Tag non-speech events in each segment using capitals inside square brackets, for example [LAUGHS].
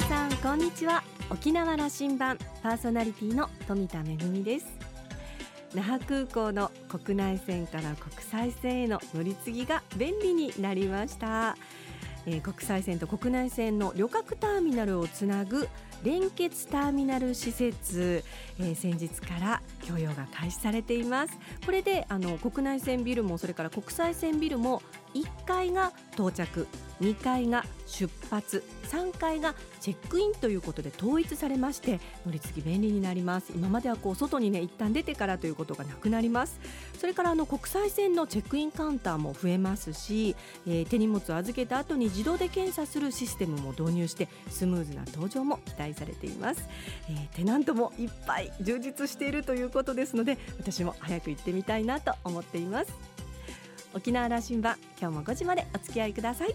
皆さんこんにちは。沖縄羅針盤パーソナリティの富田恵です。那覇空港の国内線から国際線への乗り継ぎが便利になりました、えー、国際線と国内線の旅客ターミナルをつなぐ連結ターミナル施設、えー、先日から供用が開始されています。これであの国内線ビルもそれから国際線ビルも1階が到着2階が出発3階がチェックインということで統一されまして乗り継ぎ便利になります。今まではこう外にね一旦出てからということがなくなります。それからあの国際線のチェックインカウンターも増えますし、えー、手荷物を預けた後に自動で検査するシステムも導入してスムーズな搭乗も期待されています、えー、テナントもいっぱい充実しているということですので私も早く行ってみたいなと思っています。沖縄羅針盤今日も5時までお付き合いください。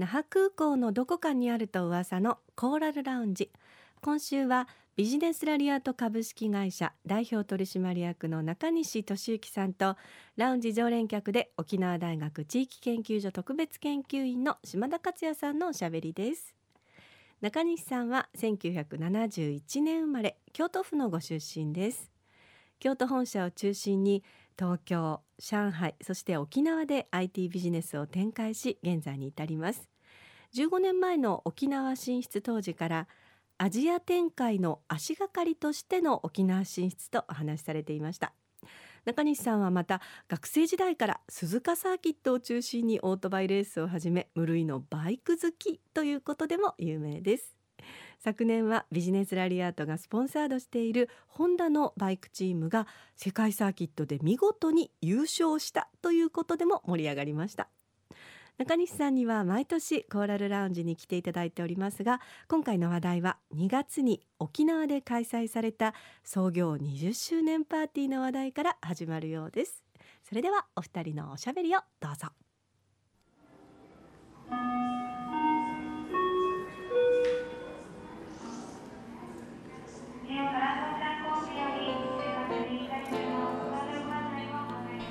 那覇空港のどこかにあると噂のコーラルラウンジ。今週はビジネスラリアート株式会社代表取締役の中西俊之さんとラウンジ常連客で沖縄大学地域研究所特別研究員の島田克也さんのおしゃべりです。中西さんは1971年生まれ京都府のご出身です。京都本社を中心に東京、上海、そして沖縄で IT ビジネスを展開し現在に至ります。15年前の沖縄進出当時からアジア展開の足がかりとしての沖縄進出とお話しされていました。中西さんはまた学生時代から鈴鹿サーキットを中心にオートバイレースをはじめ無類のバイク好きということでも有名です。昨年はビジネスラリアートがスポンサードしているホンダのバイクチームが世界サーキットで見事に優勝したということでも盛り上がりました。中西さんには毎年コーラルラウンジに来ていただいておりますが今回の話題は2月に沖縄で開催された創業20周年パーティーの話題から始まるようです。それではお二人のおしゃべりをどうぞ。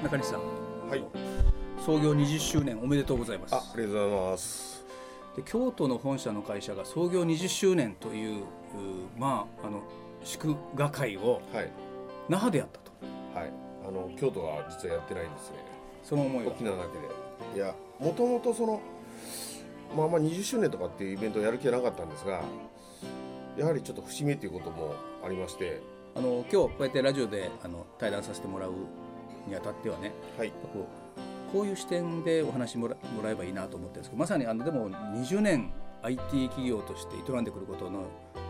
中西さん。はい創業20周年おめでとうございます。あありがとうございます。で京都の本社の会社が創業20周年というまああの祝賀会を那覇でやったと。はい。あの京都は実はやってないんですね。その思いは沖縄だけで。いやもともとそのまあまあ20周年とかっていうイベントをやる気はなかったんですがやはりちょっと節目ということもありまして。あの今日こうやってラジオであの対談させてもらうにあたってはね、はい、こういう視点でお話もらもらえばいいなと思ってるんですけどまさにあのでも20年 IT 企業として営んでくることの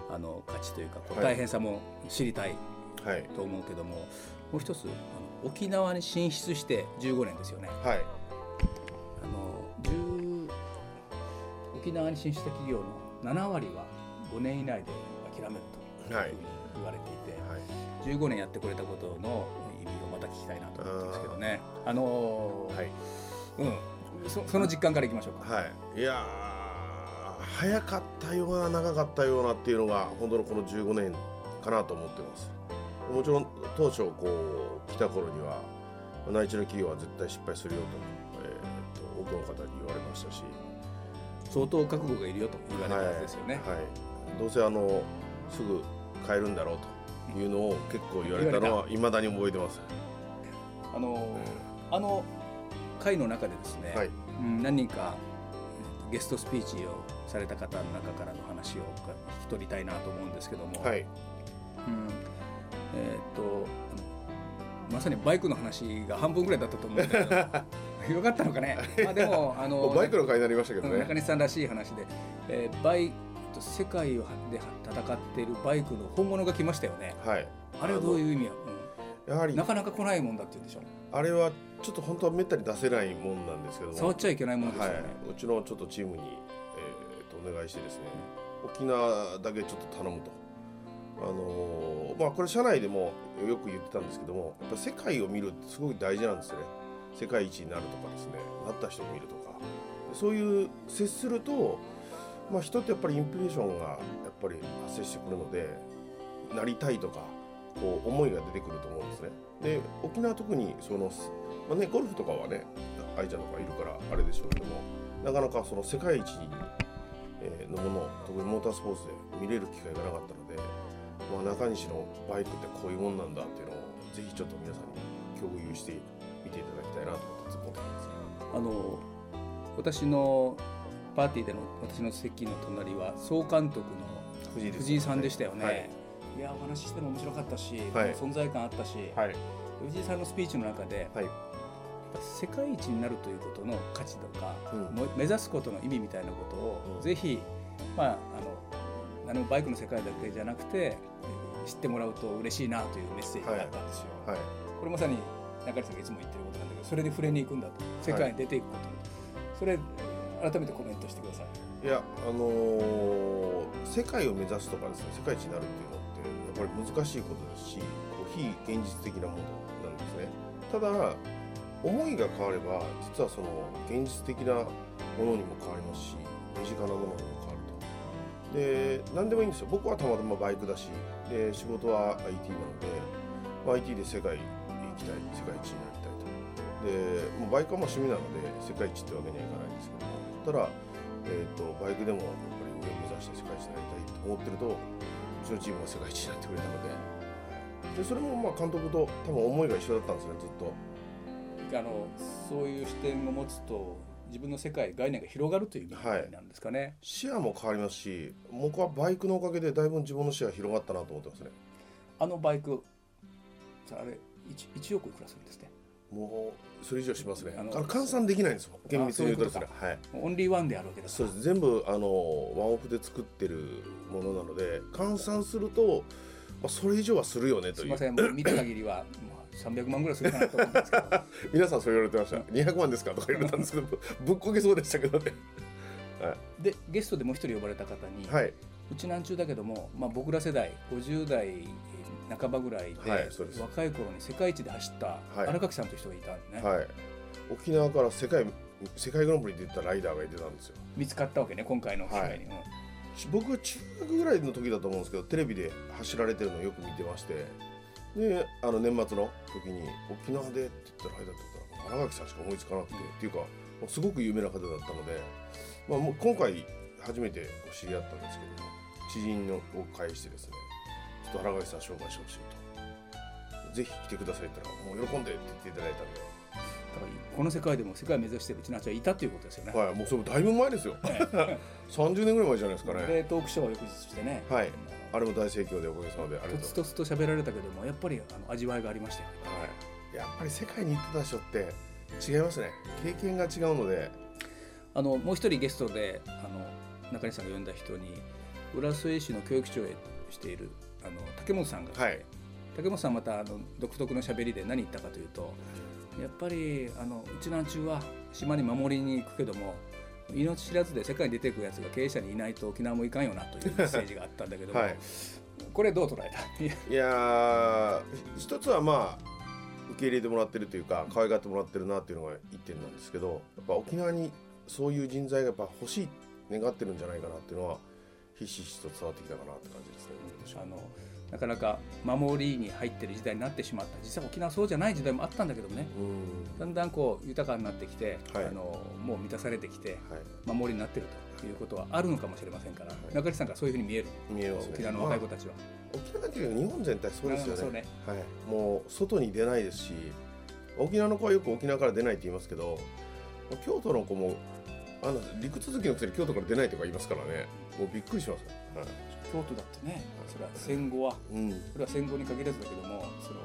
あの価値というか大変さも知りたいと思うけども、はい、もう一つあの沖縄に進出して15年ですよね。はい、あの沖縄に進出した企業の7割は5年以内で諦めるというふうに言われていて、はい、15年やってくれたことの聞きたいなと思ってますけどね。あのー、はい、うんそ、その実感からいきましょうか。はい、いや早かったような長かったようなっていうのが本当のこの15年かなと思ってます。もちろん当初こう来た頃には内地の企業は絶対失敗するよと,、えーと、多くの方に言われましたし相当覚悟がいるよと言われたんですよね。はい、はい、どうせあのすぐ買えるんだろうというのを結構言われたのはいまだに覚えてます。あの、うん、あの会の中でですね、はい、うん、何人かゲストスピーチをされた方の中からの話を聞き取りたいなと思うんですけども、はい、うん、えっ、とまさにバイクの話が半分ぐらいだったと思うんだけど [LAUGHS] よかったのかね、まあ、でもあの [LAUGHS] バイクの会になりましたけどね。中西さんらしい話で、えー、バイと世界で戦っているバイクの本物が来ましたよね。はい。あれはどういう意味や、うん、やはりなかなか来ないもんだって言うんでしょう。あれはちょっと本当はめったに出せないもんなんですけど触っちゃいけないもんですよね、はい、うちのちょっとチームに、えー、とお願いしてですね。沖縄だけちょっと頼むと。あのー、まあこれ社内でもよく言ってたんですけどもやっぱ世界を見るってすごく大事なんですよね。世界一になるとかですね。なった人を見るとか。そういう接するとまあ、人ってやっぱりインプレーションがやっぱり発生してくるのでなりたいとかこう思いが出てくると思うんですね。で沖縄特にその、まあね、ゴルフとかはね愛ちゃんとかいるからあれでしょうけどもなかなかその世界一のもの特にモータースポーツで見れる機会がなかったので、まあ、中西のバイクってこういうもんなんだっていうのをぜひちょっと皆さんに共有して見ていただきたいなと思ってます。あの私のパーティーでの私の席の隣は総監督の藤井さんでしたよね。はい、いやお話ししても面白かったし、はい、存在感あったし、はい、藤井さんのスピーチの中で、はい、世界一になるということの価値とか、うん、目指すことの意味みたいなことを、うん、ぜひ、まあ、あの何もバイクの世界だけじゃなくて知ってもらうと嬉しいなというメッセージがあったんですよ。はい、これまさに中西さんがいつも言ってることなんだけどそれで触れに行くんだと。世界に出ていくこと、それ改めてコメントしてください。いやあのー、世界を目指すとかですね世界一になるっていうのやっぱり難しいことですし非現実的なものなんですね。ただ思いが変われば実はその現実的なものにも変わりますし身近なものにも変わると。で何でもいいんですよ僕はたまたまバイクだしで仕事は IT なので、まあ、IT で世界行きたい世界一になりたいと。でもうバイクはま趣味なので世界一ってわけにはいかないんですけどもただ、えーと、バイクでもやっぱり上を目指して世界一になりたいと思ってるとちのチームが世界一になってくれたので。でそれもまあ監督と多分思いが一緒だったんですねずっと。あのそういう視点を持つと自分の世界概念が広がるという意味なんですかね、はい、視野も変わりますし僕はバイクのおかげでだいぶ自分の視野が広がったなと思ってますね。あのバイクあれ 1, 1億いくらするんですねもうそれ以上しますね。あの換算できないんですよ。厳密に言うとですねはい。オンリーワンであるわけですそうです。全部あのワンオフで作ってるものなので換算すると、まあ、それ以上はするよねという。すみません。見た限りは300万ぐらいするかなと思うんですけど。[LAUGHS] 皆さんそう言われてました。200万ですかとか言われたんですけどぶっこけそうでしたけどね、はい、でゲストでもう一人呼ばれた方に、はい、うちなんちゅうだけども、まあ、僕ら世代50代半ばぐらいで若い頃に世界一で走った荒垣さんという人がいたんでね、はい、沖縄から世界世界グランプリに出たライダーがいてたんですよ。見つかったわけね今回の機会に、はい。うん、僕は中学ぐらいの時だと思うんですけどテレビで走られてるのをよく見てまして。であの年末の時に沖縄でって言ったらあれだったら荒垣さんしか思いつかなくて、っていうかすごく有名な方だったので、まあ、もう今回初めて知り合ったんですけども知人を介してですねっと荒垣さん紹介してほしいと。ぜひ来てくださいって言ったらもう喜んでって言っていただいたんで。この世界でも世界を目指してるうちのちはいたということですよね。はい、もうそれだいぶ前ですよ。[LAUGHS] 三十年ぐらい前じゃないですかね。でトークショーを翌日してね。はい。あれも大盛況でおかげさまでありがとつとつと喋られたけどもやっぱりあの味わいがありましたよ、はい、やっぱり世界に行ってた人って違います。ね経験が違うのであのもう一人ゲストであの中西さんが呼んだ人に浦添市の教育長へしているあの竹本さんが、はい、竹本さんまたあの独特のしゃべりで何言ったかというとやっぱりあのうちなんちゅうは島に守りに行くけども命知らずで世界に出ていくやつが経営者にいないと沖縄もいかんよなというメッセージがあったんだけども、[LAUGHS] はい、これどう捉えた？いや一つはまあ受け入れてもらってるというか可愛がってもらってるなっていうのが一点なんですけどやっぱ沖縄にそういう人材がやっぱ欲しい願ってるんじゃないかなっていうのはひしひしと伝わってきたかなって感じですね。あのなかなか守りに入ってる時代になってしまった。実は沖縄そうじゃない時代もあったんだけどもねだんだんこう豊かになってきて、はい、あのもう満たされてきて、はい、守りになってるということはあるのかもしれませんから、はい、中西さんからそういうふうに見える？見えます、ね、沖縄の若い子たちは。まあ、沖縄だけど日本全体そうですよね。ね、はい、もう外に出ないですし沖縄の子はよく沖縄から出ないって言いますけど京都の子もあの陸続きのくせに京都から出ないとか言いますからね。もうびっくりします、はい京都だってねそれは戦後は、うん、それは戦後に限らずだけどもその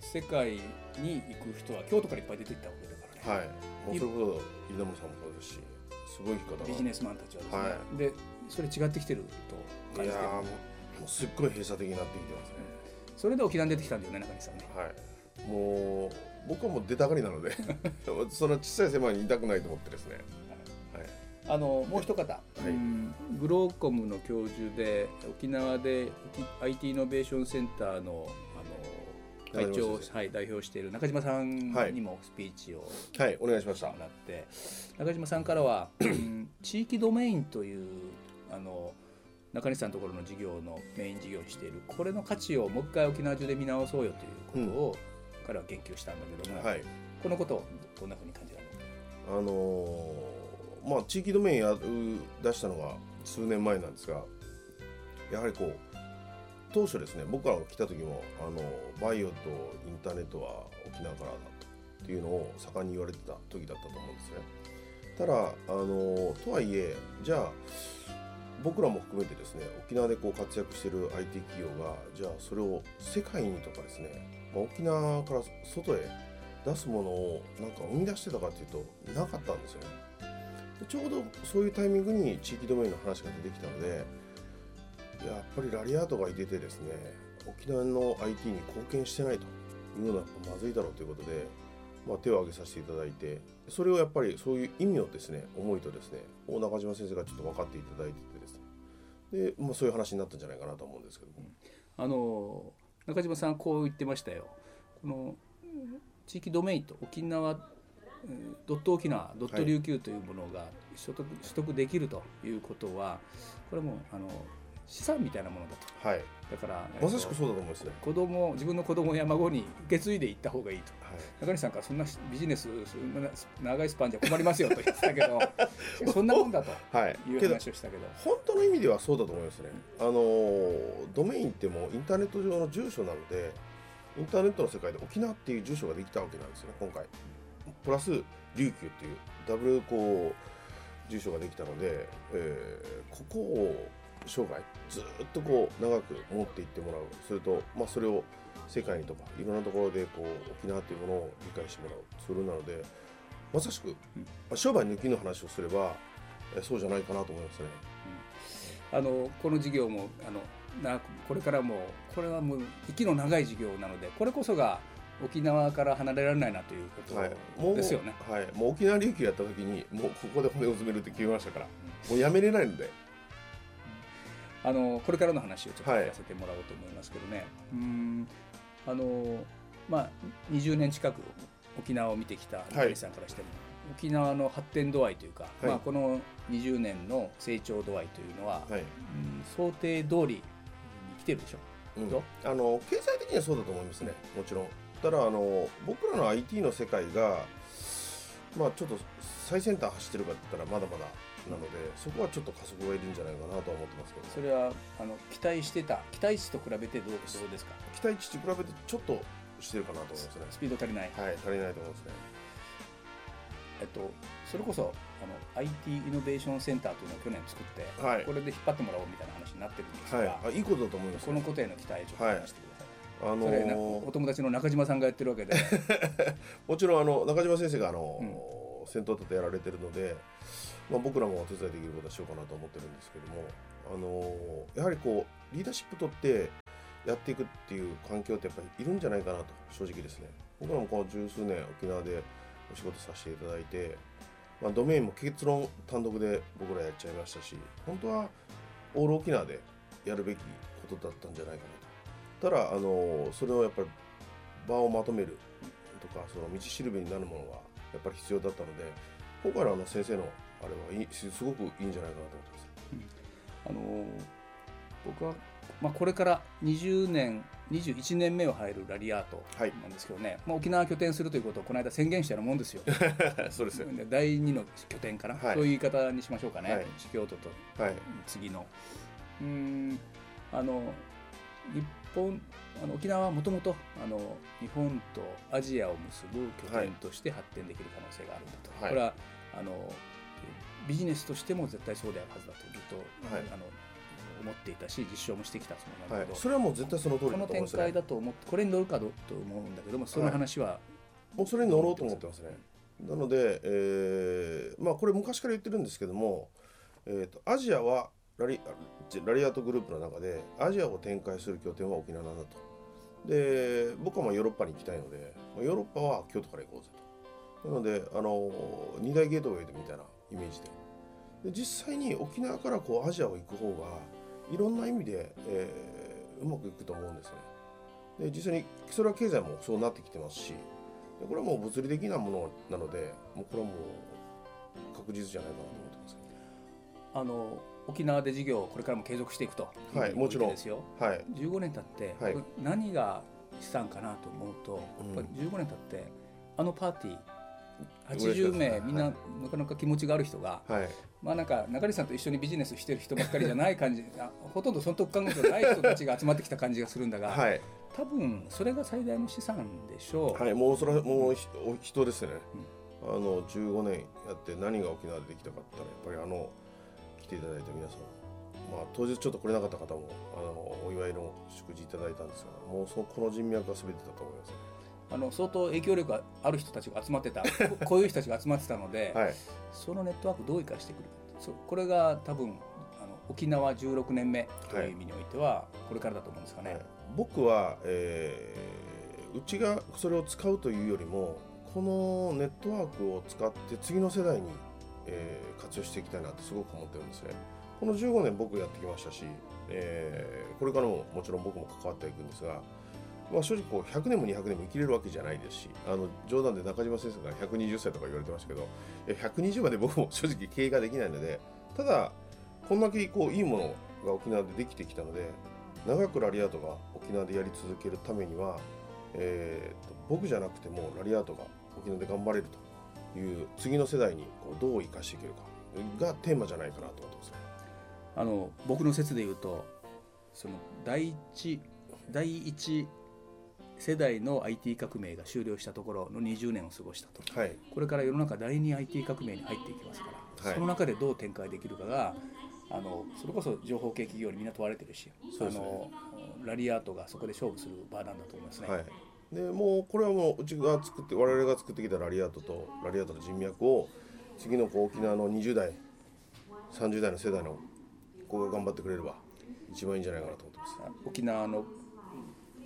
世界に行く人は京都からいっぱい出ていったわけだからね。はい。もうそれこそ稲森さんもそうですし、すごい方ビジネスマンたちはですね。はい、でそれ違ってきてると感じてる。いやもうすっごい閉鎖的になってきてますね。それで沖縄に出てきたんだよね中西さんね。はい。もう僕はもう出たがりなので [LAUGHS] その小さい狭いにいたくないと思ってですね。あのもう一方、はい、グローコムの教授で沖縄で IT イノベーションセンターのあの会長、はい、代表している中島さんにもスピーチを、はい、はい、お願いしました。もらって。中島さんからは地域ドメインというあの中西さんのところの事業のメイン事業にしているこれの価値をもう一回沖縄中で見直そうよということを、彼は言及したんだけども、はい、このことをどんなふうに感じられるあのー、まあ地域ドメインや出したのが数年前なんですがやはりこう当初ですね僕らが来た時もあのバイオとインターネットは沖縄からだっていうのを盛んに言われてた時だったと思うんですね。ただあのとはいえじゃあ僕らも含めてですね沖縄でこう活躍してる IT 企業がじゃあそれを世界にとかですね、まあ、沖縄から外へ出すものをなんか生み出してたかっていうとなかったんですよね。ちょうどそういうタイミングに地域ドメインの話が出てきたのでやっぱりラリアートがいててですね沖縄の IT に貢献してないというのはまずいだろうということで、まあ、手を挙げさせていただいてそれをやっぱりそういう意味をですね思いとですね大中島先生がちょっと分かっていただいててですねで、まあ、そういう話になったんじゃないかなと思うんですけど。あの中島さんこう言ってましたよ。この地域ドメインと沖縄ドット沖縄ドット琉球というものが取得,、取得できるということはこれもあの資産みたいなものだと、はい、だからまさしくそうだと思いますね。子供自分の子供や孫に受け継いでいった方がいいと、はい、中西さんからそんなビジネス長いスパンじゃ困りますよと言ってたけど [LAUGHS] そんなもんだと。い。う話をしたけど,、本当の意味ではそうだと思いますね、あのドメインってもインターネット上の住所なのでインターネットの世界で沖縄っていう住所ができたわけなんですよね今回プラス琉球っていうダブルこう住所ができたので、えー、ここを生涯ずっとこう長く持っていってもらう。それと、まあ、それを世界にとかいろんなところでこう沖縄というものを理解してもらう。それなのでまさしく、まあ、商売抜きの話をすればそうじゃないかなと思いますね。うん、あのこの事業もあのなこれからもこれはもう息の長い事業なのでこれこそが沖縄から離れられないなということですよね。はい、もう沖縄琉球やった時にもうここで骨を詰めるって決めましたから、もうやめれないので。あのこれからの話をちょっと聞かせてもらおうと思いますけどね、はい、うん。あのまあ20年近く沖縄を見てきた中西さんからしても、はい、沖縄の発展度合いというか、はい、まあ、この20年の成長度合いというのは、はい、うん、想定通りに来てるでしょ、うん、あの経済的にはそうだと思いますね。もちろんただあの僕らの IT の世界がまあちょっと最先端走ってるかって言ったらまだまだなのでそこはちょっと加速がいるんじゃないかなと思ってますけど。それはあの期待してた期待値と比べてどうどうですか？期待値と比べてちょっとしてるかなと思いますね。スピード足りない。はい足りないと思いますね。えっとそれこそあの IT イノベーションセンターというのを去年作って、はい、これで引っ張ってもらおうみたいな話になってるんですが、はい、あいいことだと思います、ね、このことへの期待ちょっと話してくあのー、お友達の中島さんがやってるわけで。[LAUGHS] もちろんあの中島先生があの、うん、先頭立てやられてるのでまあ、僕らもお手伝いできることはしようかなと思ってるんですけども、あのー、やはりこうリーダーシップ取ってやっていくっていう環境ってやっぱりいるんじゃないかなと正直ですね。僕らもこの十数年沖縄でお仕事させていただいて、まあ、ドメインも結論単独で僕らやっちゃいましたし本当はオール沖縄でやるべきことだったんじゃないかなとただ、あのー、それをやっぱり場をまとめるとかその道しるべになるものがやっぱり必要だったので今回のあの先生のあれはいいすごくいいんじゃないかなと思ってます。うん、あの僕は、まあ、これから20年21年目を入るラリアートなんですけどね、はい、まあ、沖縄拠点するということをこの間宣言したようなもんですよ。[LAUGHS] そうですよ。第2の拠点かな、はい、そういう言い方にしましょうかね、はい、京都と次の。うんあの日本あの沖縄はもともと日本とアジアを結ぶ拠点として発展できる可能性があるんだと、これはあのビジネスとしても絶対そうであるはずだとずっと、はい、あの思っていたし実証もしてきたつもりなんだけど、はい、それはもう絶対その通りこの展開だと思ってこれに乗るかどと思うんだけどもその話は、もうそれに乗ろうと思ってますね。なので、えー、まあこれ昔から言ってるんですけども、えーと、アジアはラリラリアートグループの中でアジアを展開する拠点は沖縄だと。で僕はまあヨーロッパに行きたいのでヨーロッパは京都から行こうぜと。なのであの二大ゲートウェイでみたいなイメージでで実際に沖縄からこうアジアを行く方がいろんな意味で、えー、うまくいくと思うんですね。で実際にそれは経済もそうなってきてますしでこれはもう物理的なものなのでもうこれはもう確実じゃないかなと思ってます、あの沖縄で事業をこれからも継続していくとはいもちろんですよ、はい、15年経って、はい、何が資産かなと思うと、うん、やっぱり15年経ってあのパーティー80名みんななかなか気持ちがある人が、はい、まあなんか中西さんと一緒にビジネスしてる人ばっかりじゃない感じ [LAUGHS] ほとんど損得考えてない人たちが集まってきた感じがするんだが、はい、多分それが最大の資産でしょう。はい、もうそれもう人ですね、うん、あの15年やって何が沖縄でできたかったらやっぱりあの来ていただいた皆さん。まあ、当日ちょっと来れなかった方もあのお祝いの祝辞いただいたんですがもうそこの人脈が全てだと思います、ね、あの相当影響力がある人たちが集まってた [LAUGHS] こういう人たちが集まってたので、はい、そのネットワークどう生かしてくるかそこれが多分あの沖縄16年目という意味においてはこれからだと思うんですかね。はい、僕は、えー、うちがそれを使うというよりもこのネットワークを使って次の世代に、えー、活用していきたいなってすごく思ってるんですね。この15年僕やってきましたし、えー、これからももちろん僕も関わっていくんですがまあ、正直こう100年も200年も生きれるわけじゃないですしあの冗談で中島先生が120歳とか言われてましたけど120まで僕も正直経営ができないのでただこんだけこういいものが沖縄でできてきたので長くラリアートが沖縄でやり続けるためには、えーと、僕じゃなくてもラリアートが沖縄で頑張れるという次の世代にこうどう生かしていけるかがテーマじゃないかなと思ってます、ね、あの僕の説で言うとその第一第一世代の IT 革命が終了したところの20年を過ごしたと、はい、これから世の中第2 IT 革命に入っていきますから、はい、その中でどう展開できるかがあのそれこそ情報系企業にみんな問われてるし、ね、あのラリアートがそこで勝負する場なんだと思いますね。はいでもうこれはもううちが作って我々が作ってきたラリアートとラリアートの人脈を次のこう沖縄の20代30代の世代の子が頑張ってくれれば一番いいんじゃないかなと思ってます。沖縄の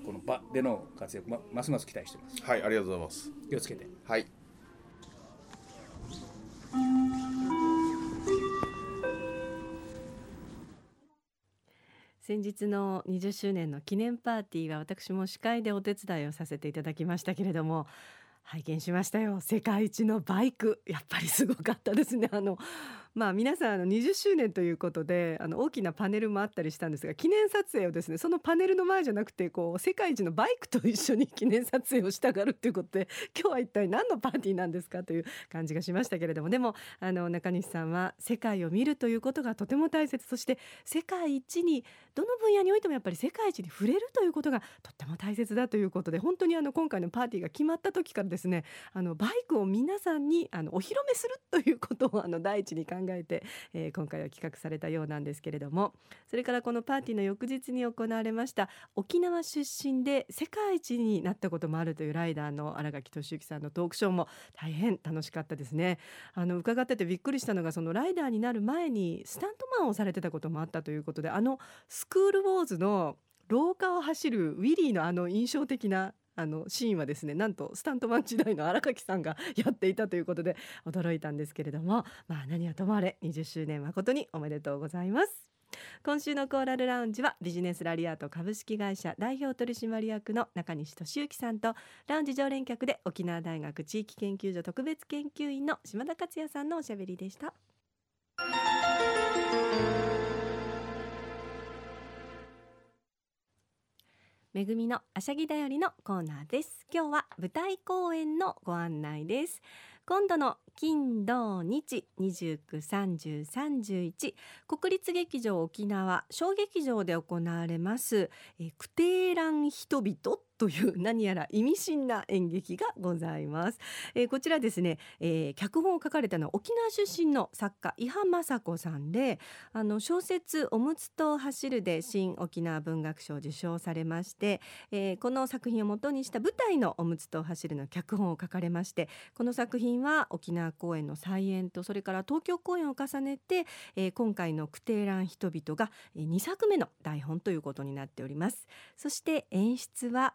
この場での活躍、ま、ますます期待しています。はいありがとうございます。気をつけて。はい先日の20周年の記念パーティーは私も司会でお手伝いをさせていただきましたけれども拝見しましたよ。世界一のバイク。やっぱりすごかったですね。あのまあ皆さんあの20周年ということであの大きなパネルもあったりしたんですが記念撮影をですねそのパネルの前じゃなくてこう世界一のバイクと一緒に [LAUGHS] 記念撮影をしたがるっていうことで今日は一体何のパーティーなんですかという感じがしましたけれどもでもあの中西さんは世界を見るということがとても大切そして世界一にどの分野においてもやっぱり世界一に触れるということがとっても大切だということで本当にあの今回のパーティーが決まった時からですねあのバイクを皆さんにあのお披露目するということをあの第一に考ええて、えー、今回は企画されたようなんですけれどもそれからこのパーティーの翌日に行われました沖縄出身で世界一になったこともあるというライダーの新垣俊之さんのトークショーも大変楽しかったですね。あの伺っててびっくりしたのがそのライダーになる前にスタントマンをされてたこともあったということであのスクールウォーズの廊下を走るウィリーのあの印象的なあのシーンはですねなんとスタントマン時代の荒垣さんがやっていたということで驚いたんですけれどもまあ何はともあれ20周年誠におめでとうございます今週のコーラルラウンジはビジネスラリアート株式会社代表取締役の中西俊之さんとラウンジ常連客で沖縄大学地域研究所特別研究員の島田克也さんのおしゃべりでした。めぐみのあしゃぎだよりのコーナーです。今日は舞台公演のご案内です。今度の金土日29、30、31国立劇場沖縄小劇場で行われますえクテーラン人々という何やら意味深な演劇がございます、えー、こちらですね、えー、脚本を書かれたのは沖縄出身の作家伊波雅子さんであの小説おむつと走るで新沖縄文学賞を受賞されまして、えー、この作品をもとにした舞台のおむつと走るの脚本を書かれましてこの作品は沖縄公演の再演とそれから東京公演を重ねて、えー、今回のクテーラン人々が2作目の台本ということになっております。そして演出は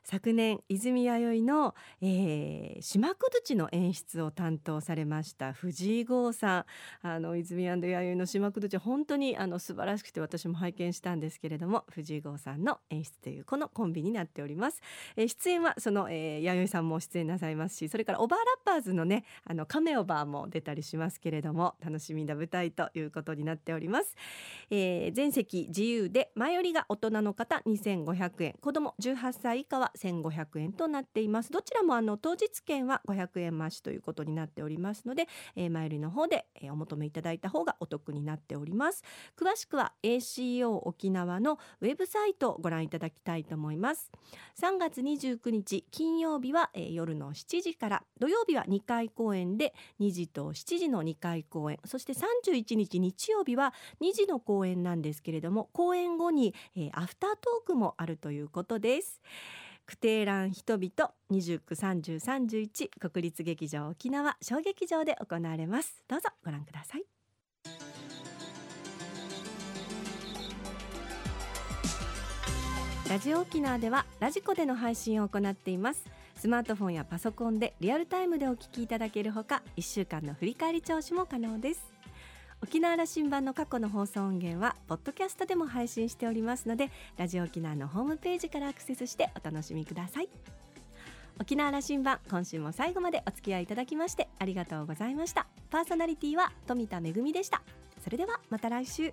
昨年泉弥生の、えー、島くずの演出を担当されました藤井剛さん。あの泉弥生の島くず本当にあの素晴らしくて私も拝見したんですけれども藤井剛さんの演出というこのコンビになっております、えー、出演はその、えー、弥生さんも出演なさいますしそれからオバーラッパーズのねあのカメオバーも出たりしますけれども楽しみな舞台ということになっております、えー、全席自由で前よりが大人の方2500円。子供18歳以下は1500円となっています。どちらもあの当日券は500円増しということになっておりますので、えー、前売りの方で、えー、お求めいただいた方がお得になっております。詳しくは ACO 沖縄のウェブサイトをご覧いただきたいと思います。3月29日金曜日は、えー、夜の7時から土曜日は2回公演で2時と7時の2回公演そして31日日曜日は2時の公演なんですけれども公演後に、えー、アフタートークもあるということです。クテーラン人々293031国立劇場沖縄小劇場で行われます。どうぞご覧ください。ラジオ沖縄ではラジコでの配信を行っています。スマートフォンやパソコンでリアルタイムでお聞きいただけるほか1週間の振り返り聴取も可能です。沖縄羅針盤の過去の放送音源はポッドキャストでも配信しておりますのでラジオ沖縄のホームページからアクセスしてお楽しみください。沖縄羅針盤今週も最後までお付き合いいただきましてありがとうございました。パーソナリティは富田恵でした。それではまた来週。